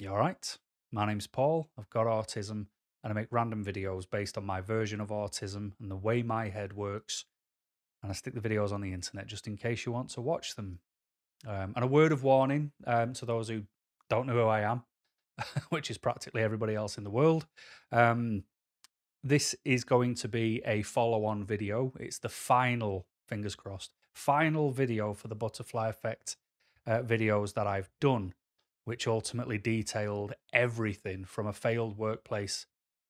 You all right? My name's Paul. I've got autism and I make random videos based on my version of autism and the way my head works. And I stick the videos on the internet just in case you want to watch them. Um, and a word of warning um, to those who don't know who I am, which is practically everybody else in the world. Um, this is going to be a follow on video. It's the final, fingers crossed, final video for the butterfly effect uh, videos that I've done, which ultimately detailed everything from a failed workplace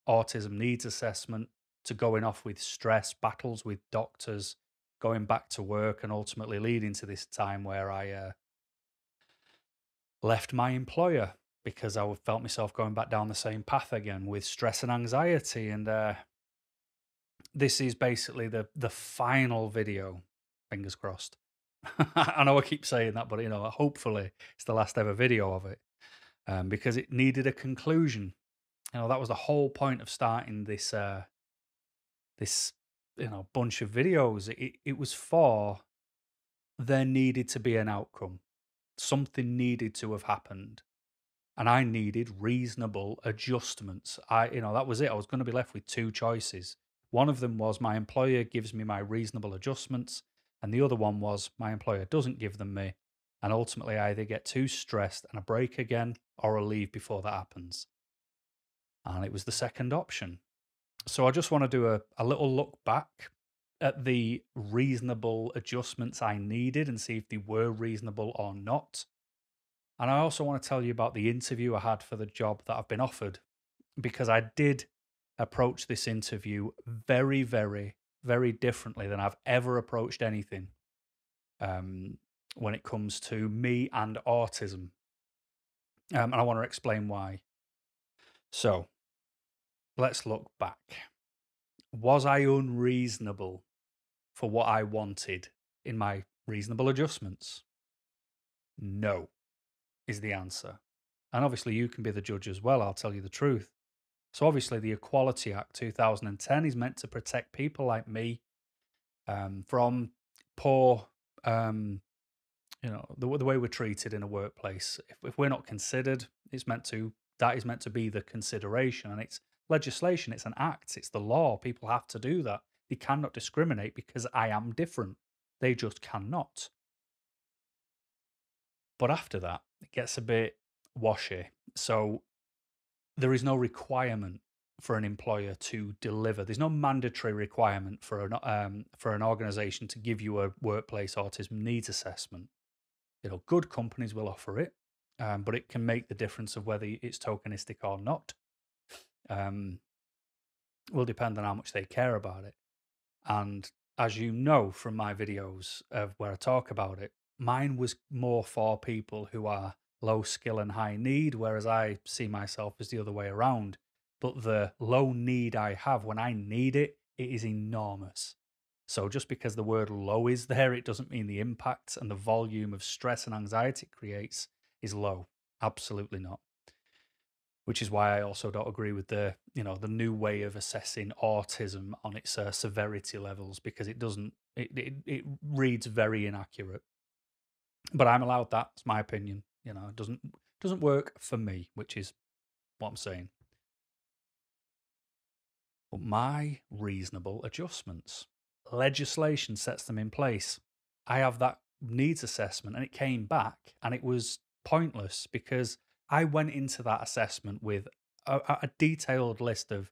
autism needs assessment to going off with stress, battles with doctors, going back to work, and ultimately leading to this time where I uh, left my employer because I felt myself going back down the same path again with stress and anxiety. And uh, this is basically the the final video. Fingers crossed. I know I keep saying that, but you know, hopefully it's the last ever video of it um, because it needed a conclusion. You know, that was the whole point of starting this uh, this you know bunch of videos. It it was for there needed to be an outcome. Something needed to have happened and I needed reasonable adjustments. I, you know, that was it. I was going to be left with two choices. One of them was my employer gives me my reasonable adjustments, and the other one was my employer doesn't give them me, and ultimately I either get too stressed and a break again, or a leave before that happens. And it was the second option. So I just want to do a, a little look back at the reasonable adjustments I needed and see if they were reasonable or not. And I also want to tell you about the interview I had for the job that I've been offered because I did approach this interview very, very, very differently than I've ever approached anything um, when it comes to me and autism. Um, and I want to explain why. So let's look back. Was I unreasonable for what I wanted in my reasonable adjustments? No is the answer. And obviously, you can be the judge as well. I'll tell you the truth. So, obviously, the Equality Act 2010 is meant to protect people like me um, from poor, um, you know, the, the way we're treated in a workplace. If, if we're not considered, it's meant to, that is meant to be the consideration. And it's legislation, it's an act, it's the law. People have to do that. They cannot discriminate because I am different. They just cannot. But after that, it gets a bit washy. So there is no requirement for an employer to deliver. There's no mandatory requirement for an um, for an organization to give you a workplace autism needs assessment. You know, good companies will offer it, um, but it can make the difference of whether it's tokenistic or not. Um, will depend on how much they care about it. And as you know from my videos of where I talk about it, mine was more for people who are low skill and high need, whereas I see myself as the other way around. But the low need I have when I need it, it is enormous. So just because the word low is there, it doesn't mean the impact and the volume of stress and anxiety it creates is low. Absolutely not. Which is why I also don't agree with the, you know, the new way of assessing autism on its uh, severity levels because it doesn't, it, it, it reads very inaccurate. But I'm allowed that. It's my opinion. You know, it doesn't doesn't work for me, which is what I'm saying. But my reasonable adjustments. Legislation sets them in place. I have that needs assessment and it came back and it was pointless because I went into that assessment with a, a detailed list of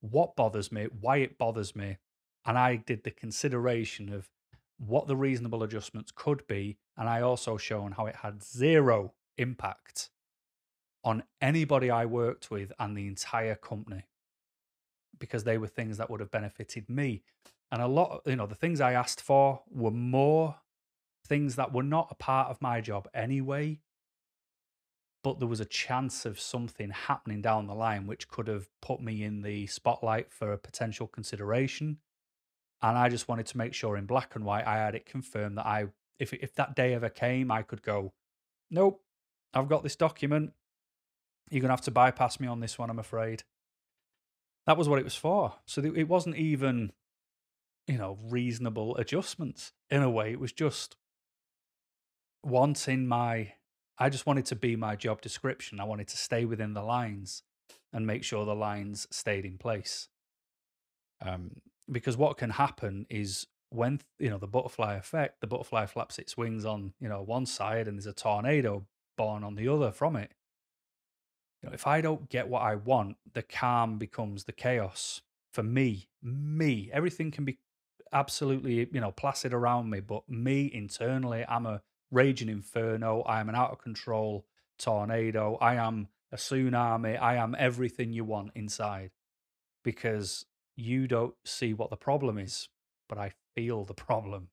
what bothers me, why it bothers me, and I did the consideration of what the reasonable adjustments could be, and I also shown how it had zero impact on anybody I worked with and the entire company because they were things that would have benefited me. And a lot, you know, the things I asked for were more things that were not a part of my job anyway, but there was a chance of something happening down the line which could have put me in the spotlight for a potential consideration and I just wanted to make sure in black and white I had it confirmed that I, if if that day ever came, I could go, nope, I've got this document. You're gonna have to bypass me on this one, I'm afraid. That was what it was for. So it wasn't even, you know, reasonable adjustments in a way. It was just wanting my I just wanted to be my job description. I wanted to stay within the lines and make sure the lines stayed in place. Um, because what can happen is when you know the butterfly effect, the butterfly flaps its wings on you know one side, and there's a tornado born on the other from it. You know, if I don't get what I want, the calm becomes the chaos for me. Me, everything can be absolutely you know placid around me, but me internally, I'm a raging inferno. I am an out of control tornado. I am a tsunami. I am everything you want inside because you don't see what the problem is, but I feel the problem.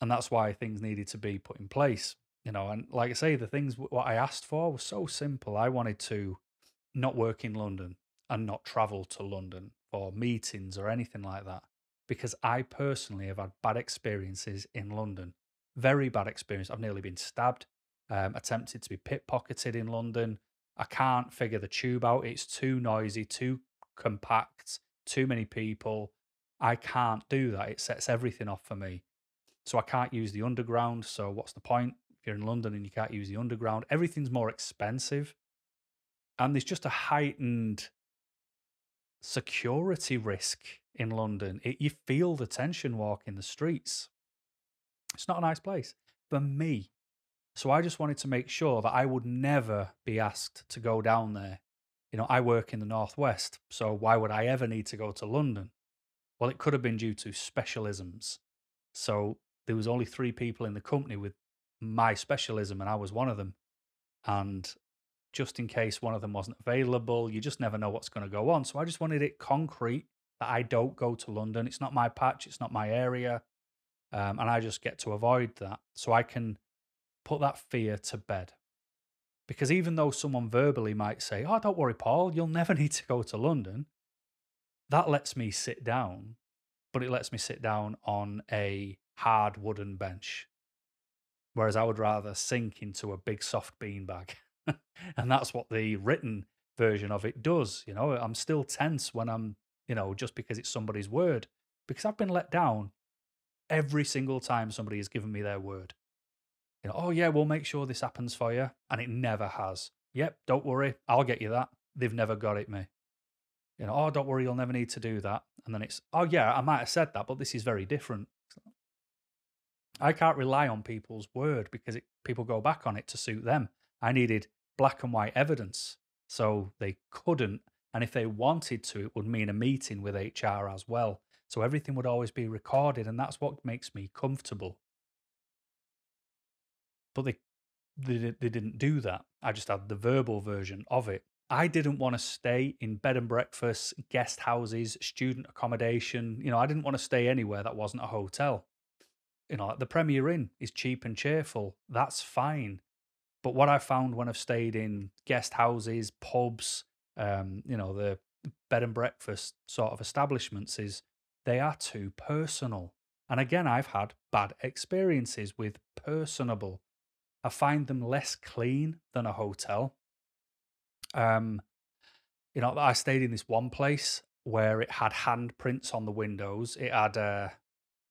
And that's why things needed to be put in place. You know, and like I say, the things what I asked for was so simple. I wanted to not work in London and not travel to London for meetings or anything like that because I personally have had bad experiences in London. Very bad experience. I've nearly been stabbed, um, attempted to be pickpocketed in London. I can't figure the tube out. It's too noisy, too compact, too many people. I can't do that. It sets everything off for me. So I can't use the underground. So what's the point? If you're in London and you can't use the underground, everything's more expensive. And there's just a heightened security risk in London. It, you feel the tension walking the streets. It's not a nice place for me. So I just wanted to make sure that I would never be asked to go down there you know, I work in the Northwest, so why would I ever need to go to London? Well, it could have been due to specialisms. So there was only three people in the company with my specialism, and I was one of them. And just in case one of them wasn't available, you just never know what's going to go on. So I just wanted it concrete that I don't go to London. It's not my patch, it's not my area. Um, and I just get to avoid that. So I can put that fear to bed. Because even though someone verbally might say, Oh, don't worry, Paul, you'll never need to go to London, that lets me sit down, but it lets me sit down on a hard wooden bench. Whereas I would rather sink into a big soft beanbag. and that's what the written version of it does. You know, I'm still tense when I'm, you know, just because it's somebody's word, because I've been let down every single time somebody has given me their word you know, oh yeah, we'll make sure this happens for you, and it never has. Yep, don't worry, I'll get you that. They've never got it, me. You know, oh, don't worry, you'll never need to do that. And then it's, oh yeah, I might have said that, but this is very different. I can't rely on people's word because it, people go back on it to suit them. I needed black and white evidence, so they couldn't. And if they wanted to, it would mean a meeting with HR as well. So everything would always be recorded, and that's what makes me comfortable but they, they they didn't do that. I just had the verbal version of it. I didn't want to stay in bed and breakfast, guest houses, student accommodation. You know, I didn't want to stay anywhere that wasn't a hotel. You know, the Premier Inn is cheap and cheerful. That's fine. But what I found when I've stayed in guest houses, pubs, um, you know, the bed and breakfast sort of establishments is they are too personal. And again, I've had bad experiences with personable I find them less clean than a hotel. Um, you know, I stayed in this one place where it had handprints on the windows. It had uh,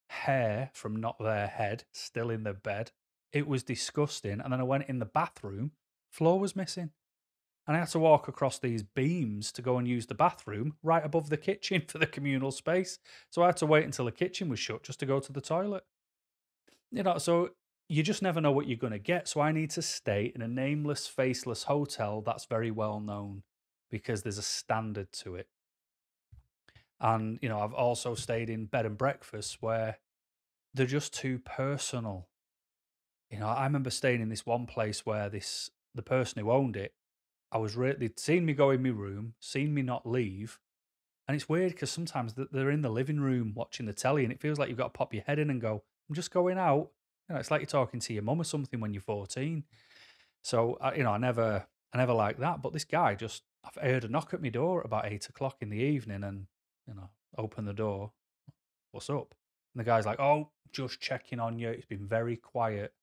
hair from not their head still in the bed. It was disgusting. And then I went in the bathroom, floor was missing. And I had to walk across these beams to go and use the bathroom right above the kitchen for the communal space. So I had to wait until the kitchen was shut just to go to the toilet. You know, so you just never know what you're going to get. So I need to stay in a nameless, faceless hotel that's very well known because there's a standard to it. And, you know, I've also stayed in bed and breakfast where they're just too personal. You know, I remember staying in this one place where this the person who owned it, I was really they'd seen me go in my room, seen me not leave. And it's weird because sometimes they're in the living room watching the telly and it feels like you've got to pop your head in and go, I'm just going out you know, it's like you're talking to your mum or something when you're 14. So, I, you know, I never, I never liked that. But this guy just, I've heard a knock at my door at about eight o'clock in the evening, and you know, open the door. What's up? And the guy's like, "Oh, just checking on you. It's been very quiet."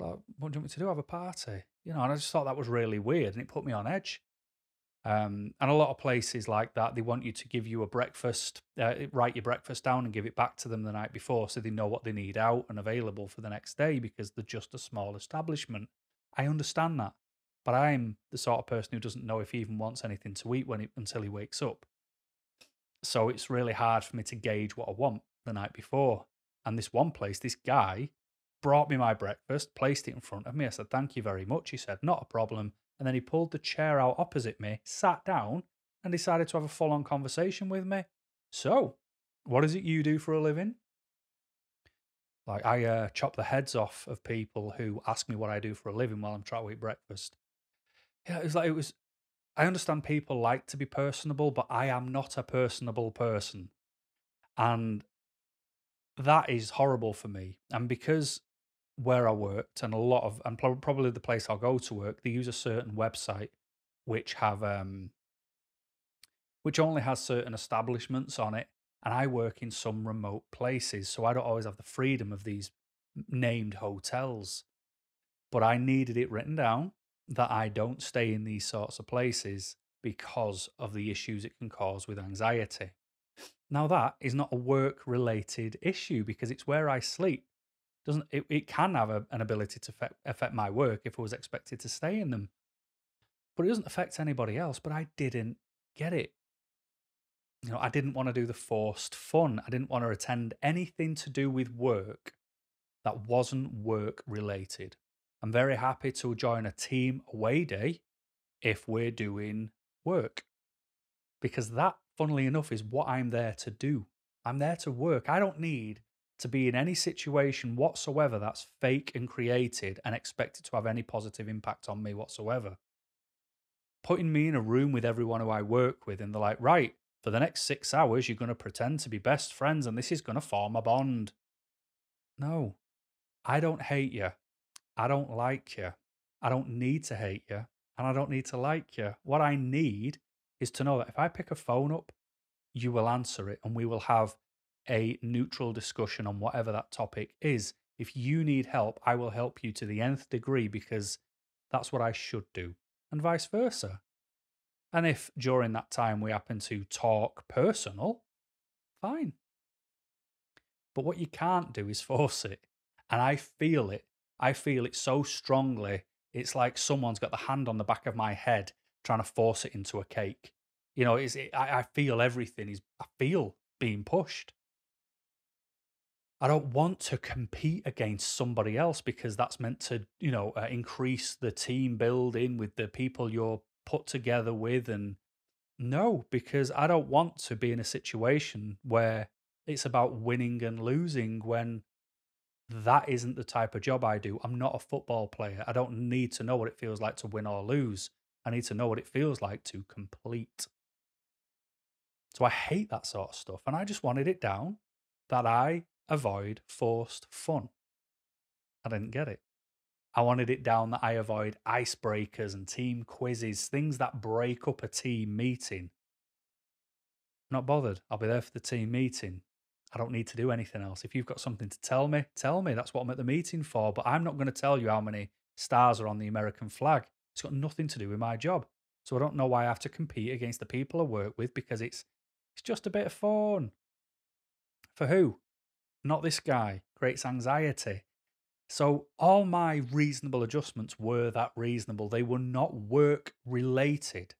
Like, what do you want me to do? Have a party? You know, and I just thought that was really weird, and it put me on edge. Um, and a lot of places like that, they want you to give you a breakfast, uh, write your breakfast down and give it back to them the night before so they know what they need out and available for the next day because they're just a small establishment. I understand that. But I'm the sort of person who doesn't know if he even wants anything to eat when he, until he wakes up. So it's really hard for me to gauge what I want the night before. And this one place, this guy brought me my breakfast, placed it in front of me. I said, Thank you very much. He said, Not a problem. And then he pulled the chair out opposite me, sat down, and decided to have a full on conversation with me. So, what is it you do for a living? Like, I uh, chop the heads off of people who ask me what I do for a living while I'm trying to eat breakfast. Yeah, it was like, it was, I understand people like to be personable, but I am not a personable person. And that is horrible for me. And because where I worked and a lot of and probably the place I'll go to work, they use a certain website which have um which only has certain establishments on it. And I work in some remote places, so I don't always have the freedom of these named hotels. But I needed it written down that I don't stay in these sorts of places because of the issues it can cause with anxiety. Now that is not a work related issue because it's where I sleep doesn't it, it can have a, an ability to affect, affect my work if I was expected to stay in them. But it doesn't affect anybody else. But I didn't get it. You know, I didn't want to do the forced fun. I didn't want to attend anything to do with work that wasn't work related. I'm very happy to join a team away day if we're doing work. Because that, funnily enough, is what I'm there to do. I'm there to work. I don't need to be in any situation whatsoever that's fake and created and expect it to have any positive impact on me whatsoever. Putting me in a room with everyone who I work with and they're like, right, for the next six hours, you're going to pretend to be best friends and this is going to form a bond. No, I don't hate you. I don't like you. I don't need to hate you and I don't need to like you. What I need is to know that if I pick a phone up, you will answer it and we will have a neutral discussion on whatever that topic is. If you need help, I will help you to the nth degree because that's what I should do, and vice versa. And if during that time we happen to talk personal, fine. But what you can't do is force it. And I feel it. I feel it so strongly. It's like someone's got the hand on the back of my head trying to force it into a cake. You know, it's, it, I, I feel everything is, I feel being pushed. I don't want to compete against somebody else because that's meant to, you know, uh, increase the team building with the people you're put together with. And no, because I don't want to be in a situation where it's about winning and losing when that isn't the type of job I do. I'm not a football player. I don't need to know what it feels like to win or lose. I need to know what it feels like to complete. So I hate that sort of stuff. And I just wanted it down that I avoid forced fun. I didn't get it. I wanted it down that I avoid icebreakers and team quizzes, things that break up a team meeting. not bothered. I'll be there for the team meeting. I don't need to do anything else. If you've got something to tell me, tell me. That's what I'm at the meeting for. But I'm not going to tell you how many stars are on the American flag. It's got nothing to do with my job. So I don't know why I have to compete against the people I work with because it's it's just a bit of fun. For who? Not this guy, creates anxiety. So all my reasonable adjustments were that reasonable. They were not work related,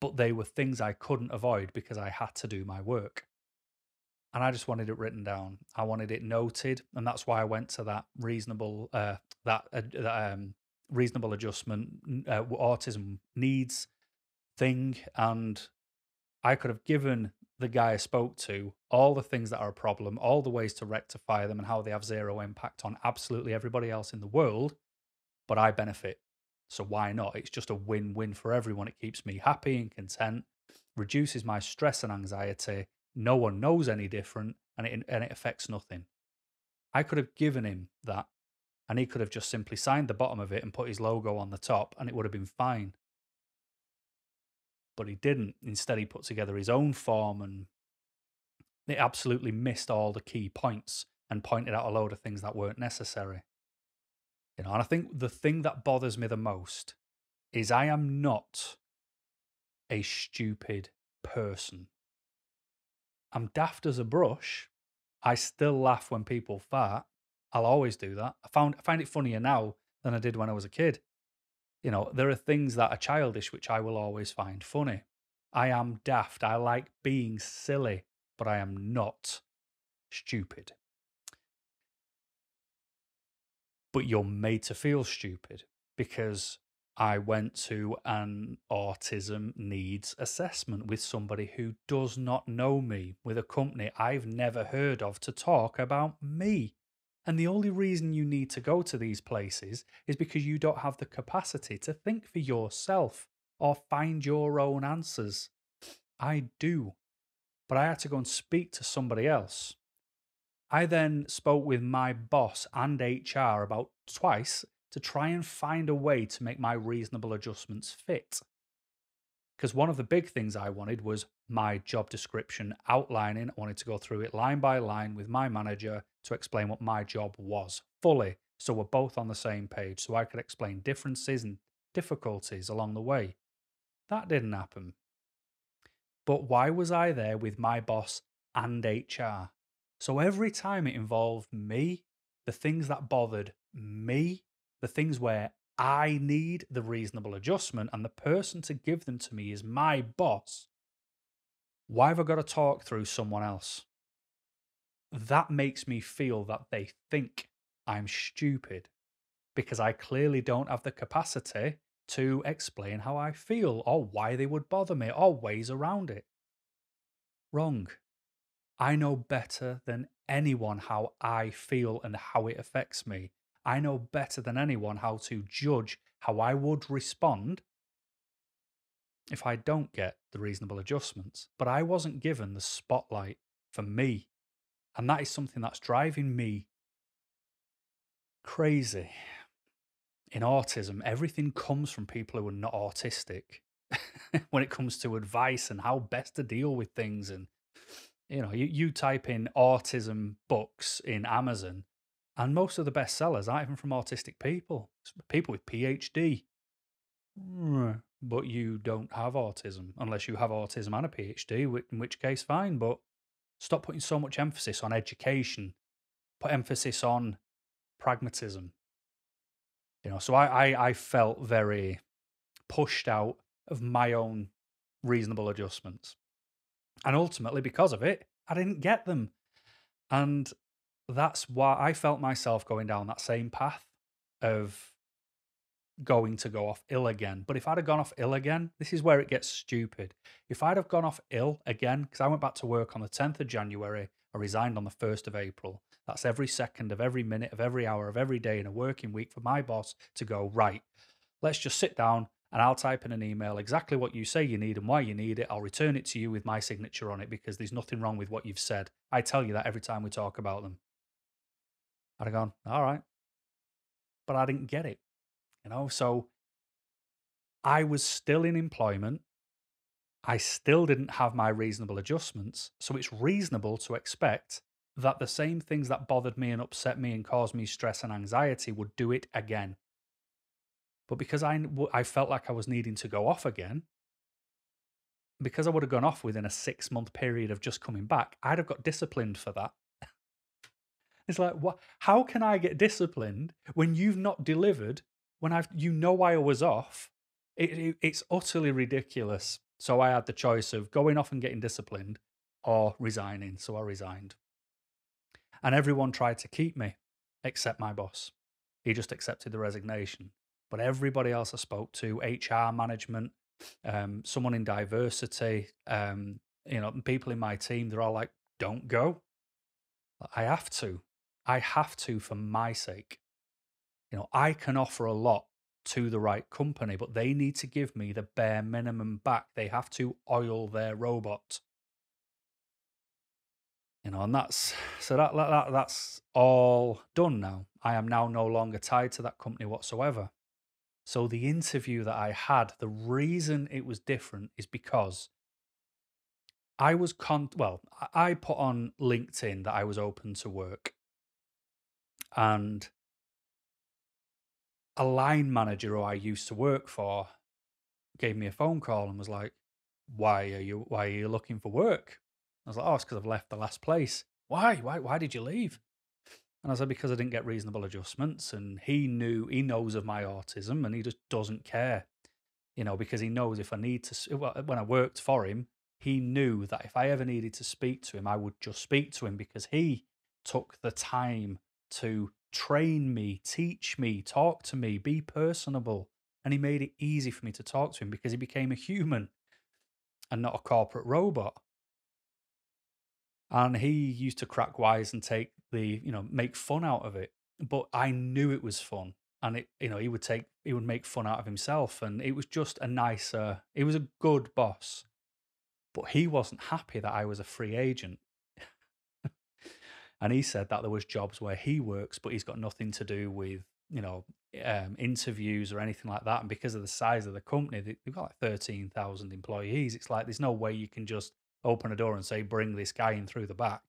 but they were things I couldn't avoid because I had to do my work. And I just wanted it written down. I wanted it noted, and that's why I went to that reasonable uh, that uh, um, reasonable adjustment uh, autism needs thing, and I could have given the guy I spoke to all the things that are a problem, all the ways to rectify them, and how they have zero impact on absolutely everybody else in the world. But I benefit. So why not? It's just a win win for everyone. It keeps me happy and content, reduces my stress and anxiety. No one knows any different, and it, and it affects nothing. I could have given him that, and he could have just simply signed the bottom of it and put his logo on the top, and it would have been fine but he didn't. Instead, he put together his own form and it absolutely missed all the key points and pointed out a load of things that weren't necessary. You know, and I think the thing that bothers me the most is I am not a stupid person. I'm daft as a brush. I still laugh when people fart. I'll always do that. I found I find it funnier now than I did when I was a kid. You know, there are things that are childish which I will always find funny. I am daft. I like being silly, but I am not stupid. But you're made to feel stupid because I went to an autism needs assessment with somebody who does not know me, with a company I've never heard of to talk about me. And the only reason you need to go to these places is because you don't have the capacity to think for yourself or find your own answers. I do. But I had to go and speak to somebody else. I then spoke with my boss and HR about twice to try and find a way to make my reasonable adjustments fit. Because one of the big things I wanted was my job description outlining. I wanted to go through it line by line with my manager to explain what my job was fully. So we're both on the same page. So I could explain differences and difficulties along the way. That didn't happen. But why was I there with my boss and HR? So every time it involved me, the things that bothered me, the things where I need the reasonable adjustment and the person to give them to me is my boss, why have I got to talk through someone else? That makes me feel that they think I'm stupid because I clearly don't have the capacity to explain how I feel or why they would bother me or ways around it. Wrong. I know better than anyone how I feel and how it affects me. I know better than anyone how to judge how I would respond if I don't get the reasonable adjustments. But I wasn't given the spotlight for me. And that is something that's driving me crazy. In autism, everything comes from people who are not autistic when it comes to advice and how best to deal with things. And, you know, you, you type in autism books in Amazon, and most of the best sellers aren't even from autistic people, it's people with PhD but you don't have autism unless you have autism and a PhD, in which case, fine. But stop putting so much emphasis on education, put emphasis on pragmatism. You know, so I, I, I felt very pushed out of my own reasonable adjustments. And ultimately, because of it, I didn't get them. And that's why I felt myself going down that same path of going to go off ill again. But if I'd have gone off ill again, this is where it gets stupid. If I'd have gone off ill again, because I went back to work on the 10th of January, I resigned on the 1st of April. That's every second of every minute of every hour of every day in a working week for my boss to go, right, let's just sit down and I'll type in an email exactly what you say you need and why you need it. I'll return it to you with my signature on it because there's nothing wrong with what you've said. I tell you that every time we talk about them. I'd have gone, all right. But I didn't get it you know? So i was still in employment. I still didn't have my reasonable adjustments so it's reasonable to expect that the same things that bothered me and upset me and caused me stress and anxiety would do it again. But because i i felt like i was needing to go off again because i would have gone off within a 6 month period of just coming back i'd have got disciplined for that it's like what how can i get disciplined when you've not delivered when I've you know I was off. It, it, it's utterly ridiculous. So I had the choice of going off and getting disciplined or resigning. So I resigned. And everyone tried to keep me except my boss. He just accepted the resignation. But everybody else I spoke to, HR management, um, someone in diversity, um, you know, people in my team, they're all like, don't go. I have to. I have to for my sake. You know, I can offer a lot to the right company, but they need to give me the bare minimum back. They have to oil their robot. You know, and that's so that, that that's all done now. I am now no longer tied to that company whatsoever. So the interview that I had, the reason it was different is because I was con well, I put on LinkedIn that I was open to work. And a line manager who I used to work for gave me a phone call and was like, why are you why are you looking for work? I was like, oh, it's because I've left the last place. Why? Why? Why did you leave? And I said, because I didn't get reasonable adjustments. And he knew, he knows of my autism and he just doesn't care, you know, because he knows if I need to, when I worked for him, he knew that if I ever needed to speak to him, I would just speak to him because he took the time to train me, teach me, talk to me, be personable. And he made it easy for me to talk to him because he became a human and not a corporate robot. And he used to crack wise and take the, you know, make fun out of it. But I knew it was fun. And it, you know, he would take, he would make fun out of himself. And it was just a nicer, he was a good boss. But he wasn't happy that I was a free agent. And he said that there was jobs where he works, but he's got nothing to do with, you know, um, interviews or anything like that. And because of the size of the company, they've got like 13,000 employees. It's like there's no way you can just open a door and say, bring this guy in through the back.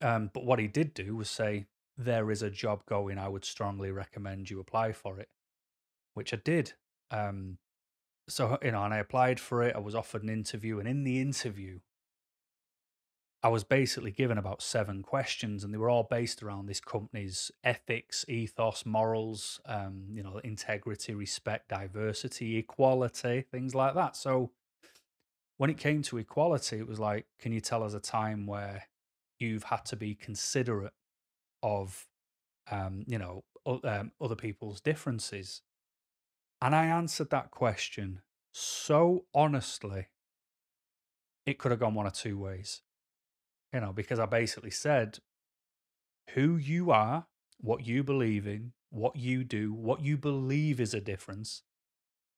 Um, but what he did do was say, there is a job going. I would strongly recommend you apply for it, which I did. Um, so, you know, and I applied for it. I was offered an interview. And in the interview, I was basically given about seven questions, and they were all based around this company's ethics, ethos, morals, um, you know, integrity, respect, diversity, equality, things like that. So, when it came to equality, it was like, can you tell us a time where you've had to be considerate of, um, you know, um, other people's differences? And I answered that question so honestly, it could have gone one of two ways, you know, because I basically said who you are, what you believe in, what you do, what you believe is a difference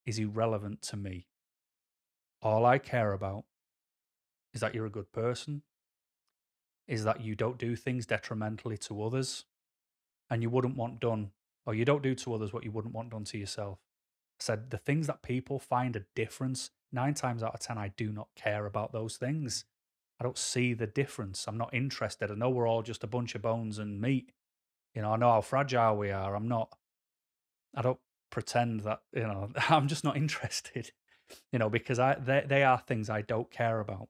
is irrelevant to me. All I care about is that you're a good person, is that you don't do things detrimentally to others, and you wouldn't want done, or you don't do to others what you wouldn't want done to yourself. I said the things that people find a difference, nine times out of 10, I do not care about those things. I don't see the difference. I'm not interested. I know we're all just a bunch of bones and meat. You know, I know how fragile we are. I'm not, I don't pretend that, you know, I'm just not interested you know, because I they they are things I don't care about.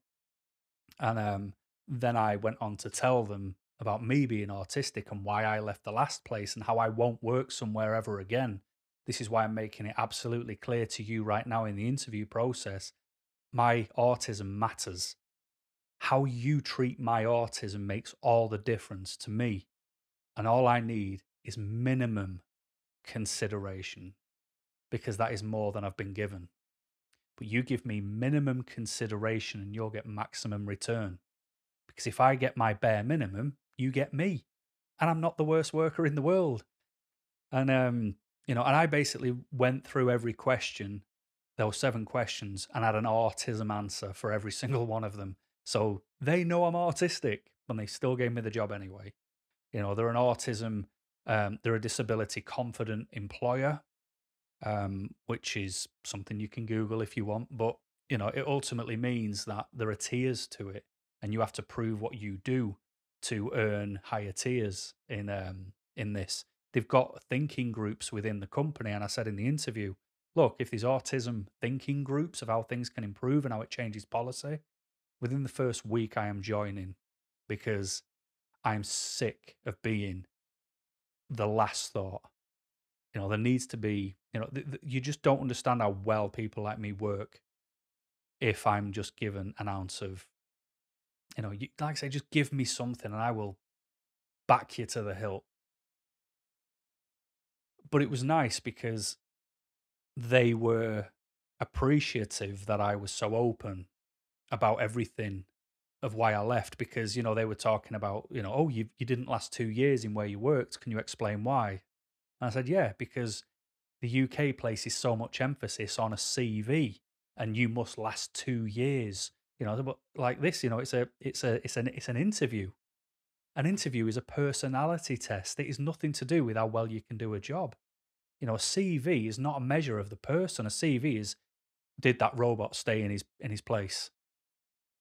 And um, then I went on to tell them about me being autistic and why I left the last place and how I won't work somewhere ever again. This is why I'm making it absolutely clear to you right now in the interview process. My autism matters. How you treat my autism makes all the difference to me. And all I need is minimum consideration because that is more than I've been given but you give me minimum consideration and you'll get maximum return. Because if I get my bare minimum, you get me. And I'm not the worst worker in the world. And, um, you know, and I basically went through every question. There were seven questions and had an autism answer for every single one of them. So they know I'm autistic, but they still gave me the job anyway. You know, they're an autism, um, they're a disability confident employer um, which is something you can Google if you want. But you know, it ultimately means that there are tiers to it, and you have to prove what you do to earn higher tiers in um, in this. They've got thinking groups within the company, and I said in the interview, look, if there's autism thinking groups of how things can improve and how it changes policy, within the first week I am joining because I'm sick of being the last thought you know, there needs to be, you know, th- th- you just don't understand how well people like me work if I'm just given an ounce of, you know, you, like I say, just give me something and I will back you to the hilt. But it was nice because they were appreciative that I was so open about everything of why I left because you know they were talking about you know oh you you didn't last 2 years in where you worked can you explain why and I said, yeah, because the UK places so much emphasis on a CV and you must last two years. You know, but like this, you know, it's a it's a it's an it's an interview. An interview is a personality test. It is nothing to do with how well you can do a job. You know, a CV is not a measure of the person. A CV is did that robot stay in his in his place?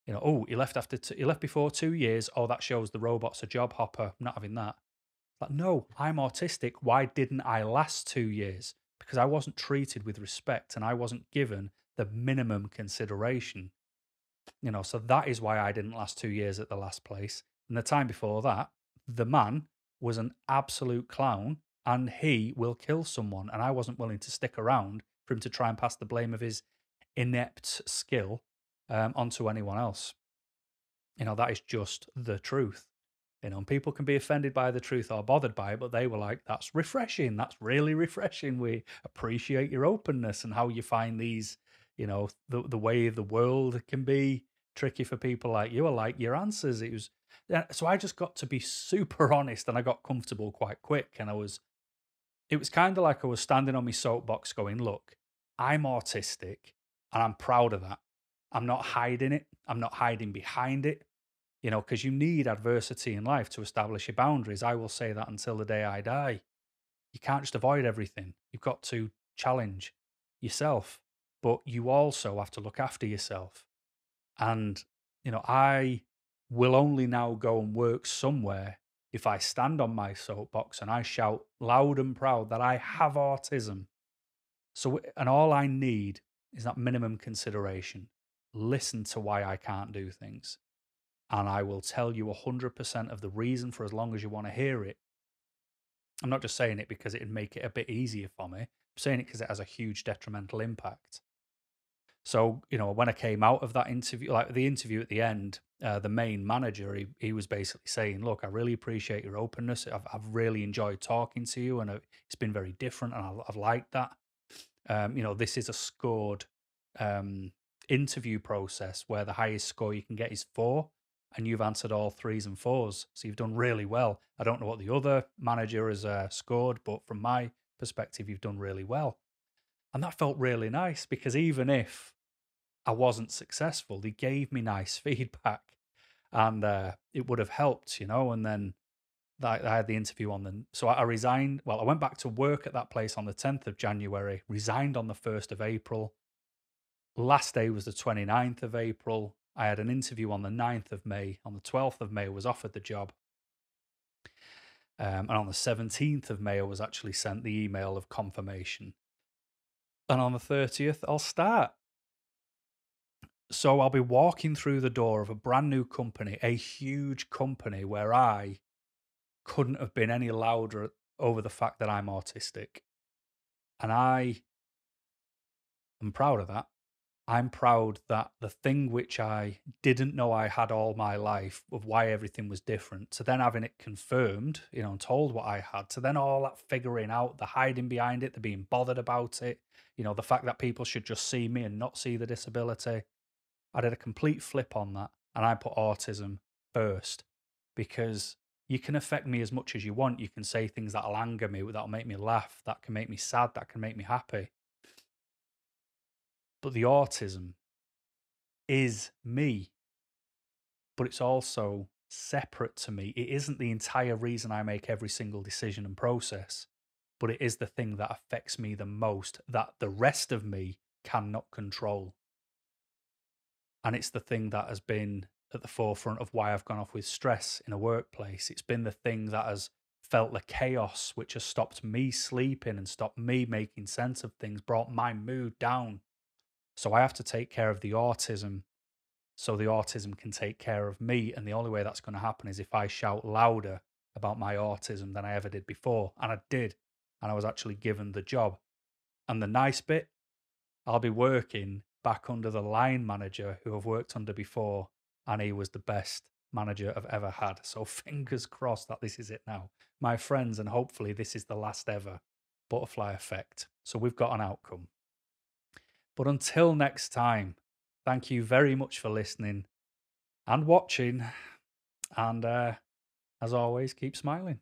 You know, oh, he left after two, he left before two years. Oh, that shows the robot's a job hopper. I'm not having that. Like, no, I'm autistic. Why didn't I last two years? Because I wasn't treated with respect and I wasn't given the minimum consideration. You know, so that is why I didn't last two years at the last place. And the time before that, the man was an absolute clown and he will kill someone. And I wasn't willing to stick around for him to try and pass the blame of his inept skill um, onto anyone else. You know, that is just the truth. You know, people can be offended by the truth or bothered by it, but they were like, that's refreshing. That's really refreshing. We appreciate your openness and how you find these, you know, the, the way the world can be tricky for people like you. I like your answers. It was, so I just got to be super honest and I got comfortable quite quick. And I was, it was kind of like I was standing on my soapbox going, look, I'm autistic and I'm proud of that. I'm not hiding it. I'm not hiding behind it you know, because you need adversity in life to establish your boundaries. I will say that until the day I die. You can't just avoid everything. You've got to challenge yourself, but you also have to look after yourself. And, you know, I will only now go and work somewhere if I stand on my soapbox and I shout loud and proud that I have autism. So, and all I need is that minimum consideration. Listen to why I can't do things and I will tell you 100% of the reason for as long as you want to hear it. I'm not just saying it because it'd make it a bit easier for me. I'm saying it because it has a huge detrimental impact. So, you know, when I came out of that interview, like the interview at the end, uh, the main manager, he, he was basically saying, Look, I really appreciate your openness. I've, I've really enjoyed talking to you, and it's been very different, and I've, I've liked that. Um, you know, this is a scored um, interview process where the highest score you can get is four and you've answered all threes and fours. So you've done really well. I don't know what the other manager has uh, scored, but from my perspective, you've done really well. And that felt really nice because even if I wasn't successful, they gave me nice feedback and uh, it would have helped, you know. And then I had the interview on the. So I resigned. Well, I went back to work at that place on the 10th of January, resigned on the 1st of April. Last day was the 29th of April. I had an interview on the 9th of May. On the 12th of May, I was offered the job. Um, and on the 17th of May, I was actually sent the email of confirmation. And on the 30th, I'll start. So I'll be walking through the door of a brand new company, a huge company where I couldn't have been any louder over the fact that I'm autistic. And I am proud of that. I'm proud that the thing which I didn't know I had all my life of why everything was different, to then having it confirmed, you know, and told what I had, to then all that figuring out, the hiding behind it, the being bothered about it, you know, the fact that people should just see me and not see the disability. I did a complete flip on that and I put autism first because you can affect me as much as you want. You can say things that'll anger me, that'll make me laugh, that can make me sad, that can make me happy. But the autism is me. But it's also separate to me. It isn't the entire reason I make every single decision and process, but it is the thing that affects me the most that the rest of me cannot control. And it's the thing that has been at the forefront of why I've gone off with stress in a workplace. It's been the thing that has felt the chaos which has stopped me sleeping and stopped me making sense of things, brought my mood down. So I have to take care of the autism so the autism can take care of me. And the only way that's going to happen is if I shout louder about my autism than I ever did before. And I did. And I was actually given the job. And the nice bit, I'll be working back under the line manager who I've worked under before. And he was the best manager I've ever had. So fingers crossed that this is it now. My friends, and hopefully this is the last ever butterfly effect. So we've got an outcome. But until next time, thank you very much for listening and watching. And uh, as always, keep smiling.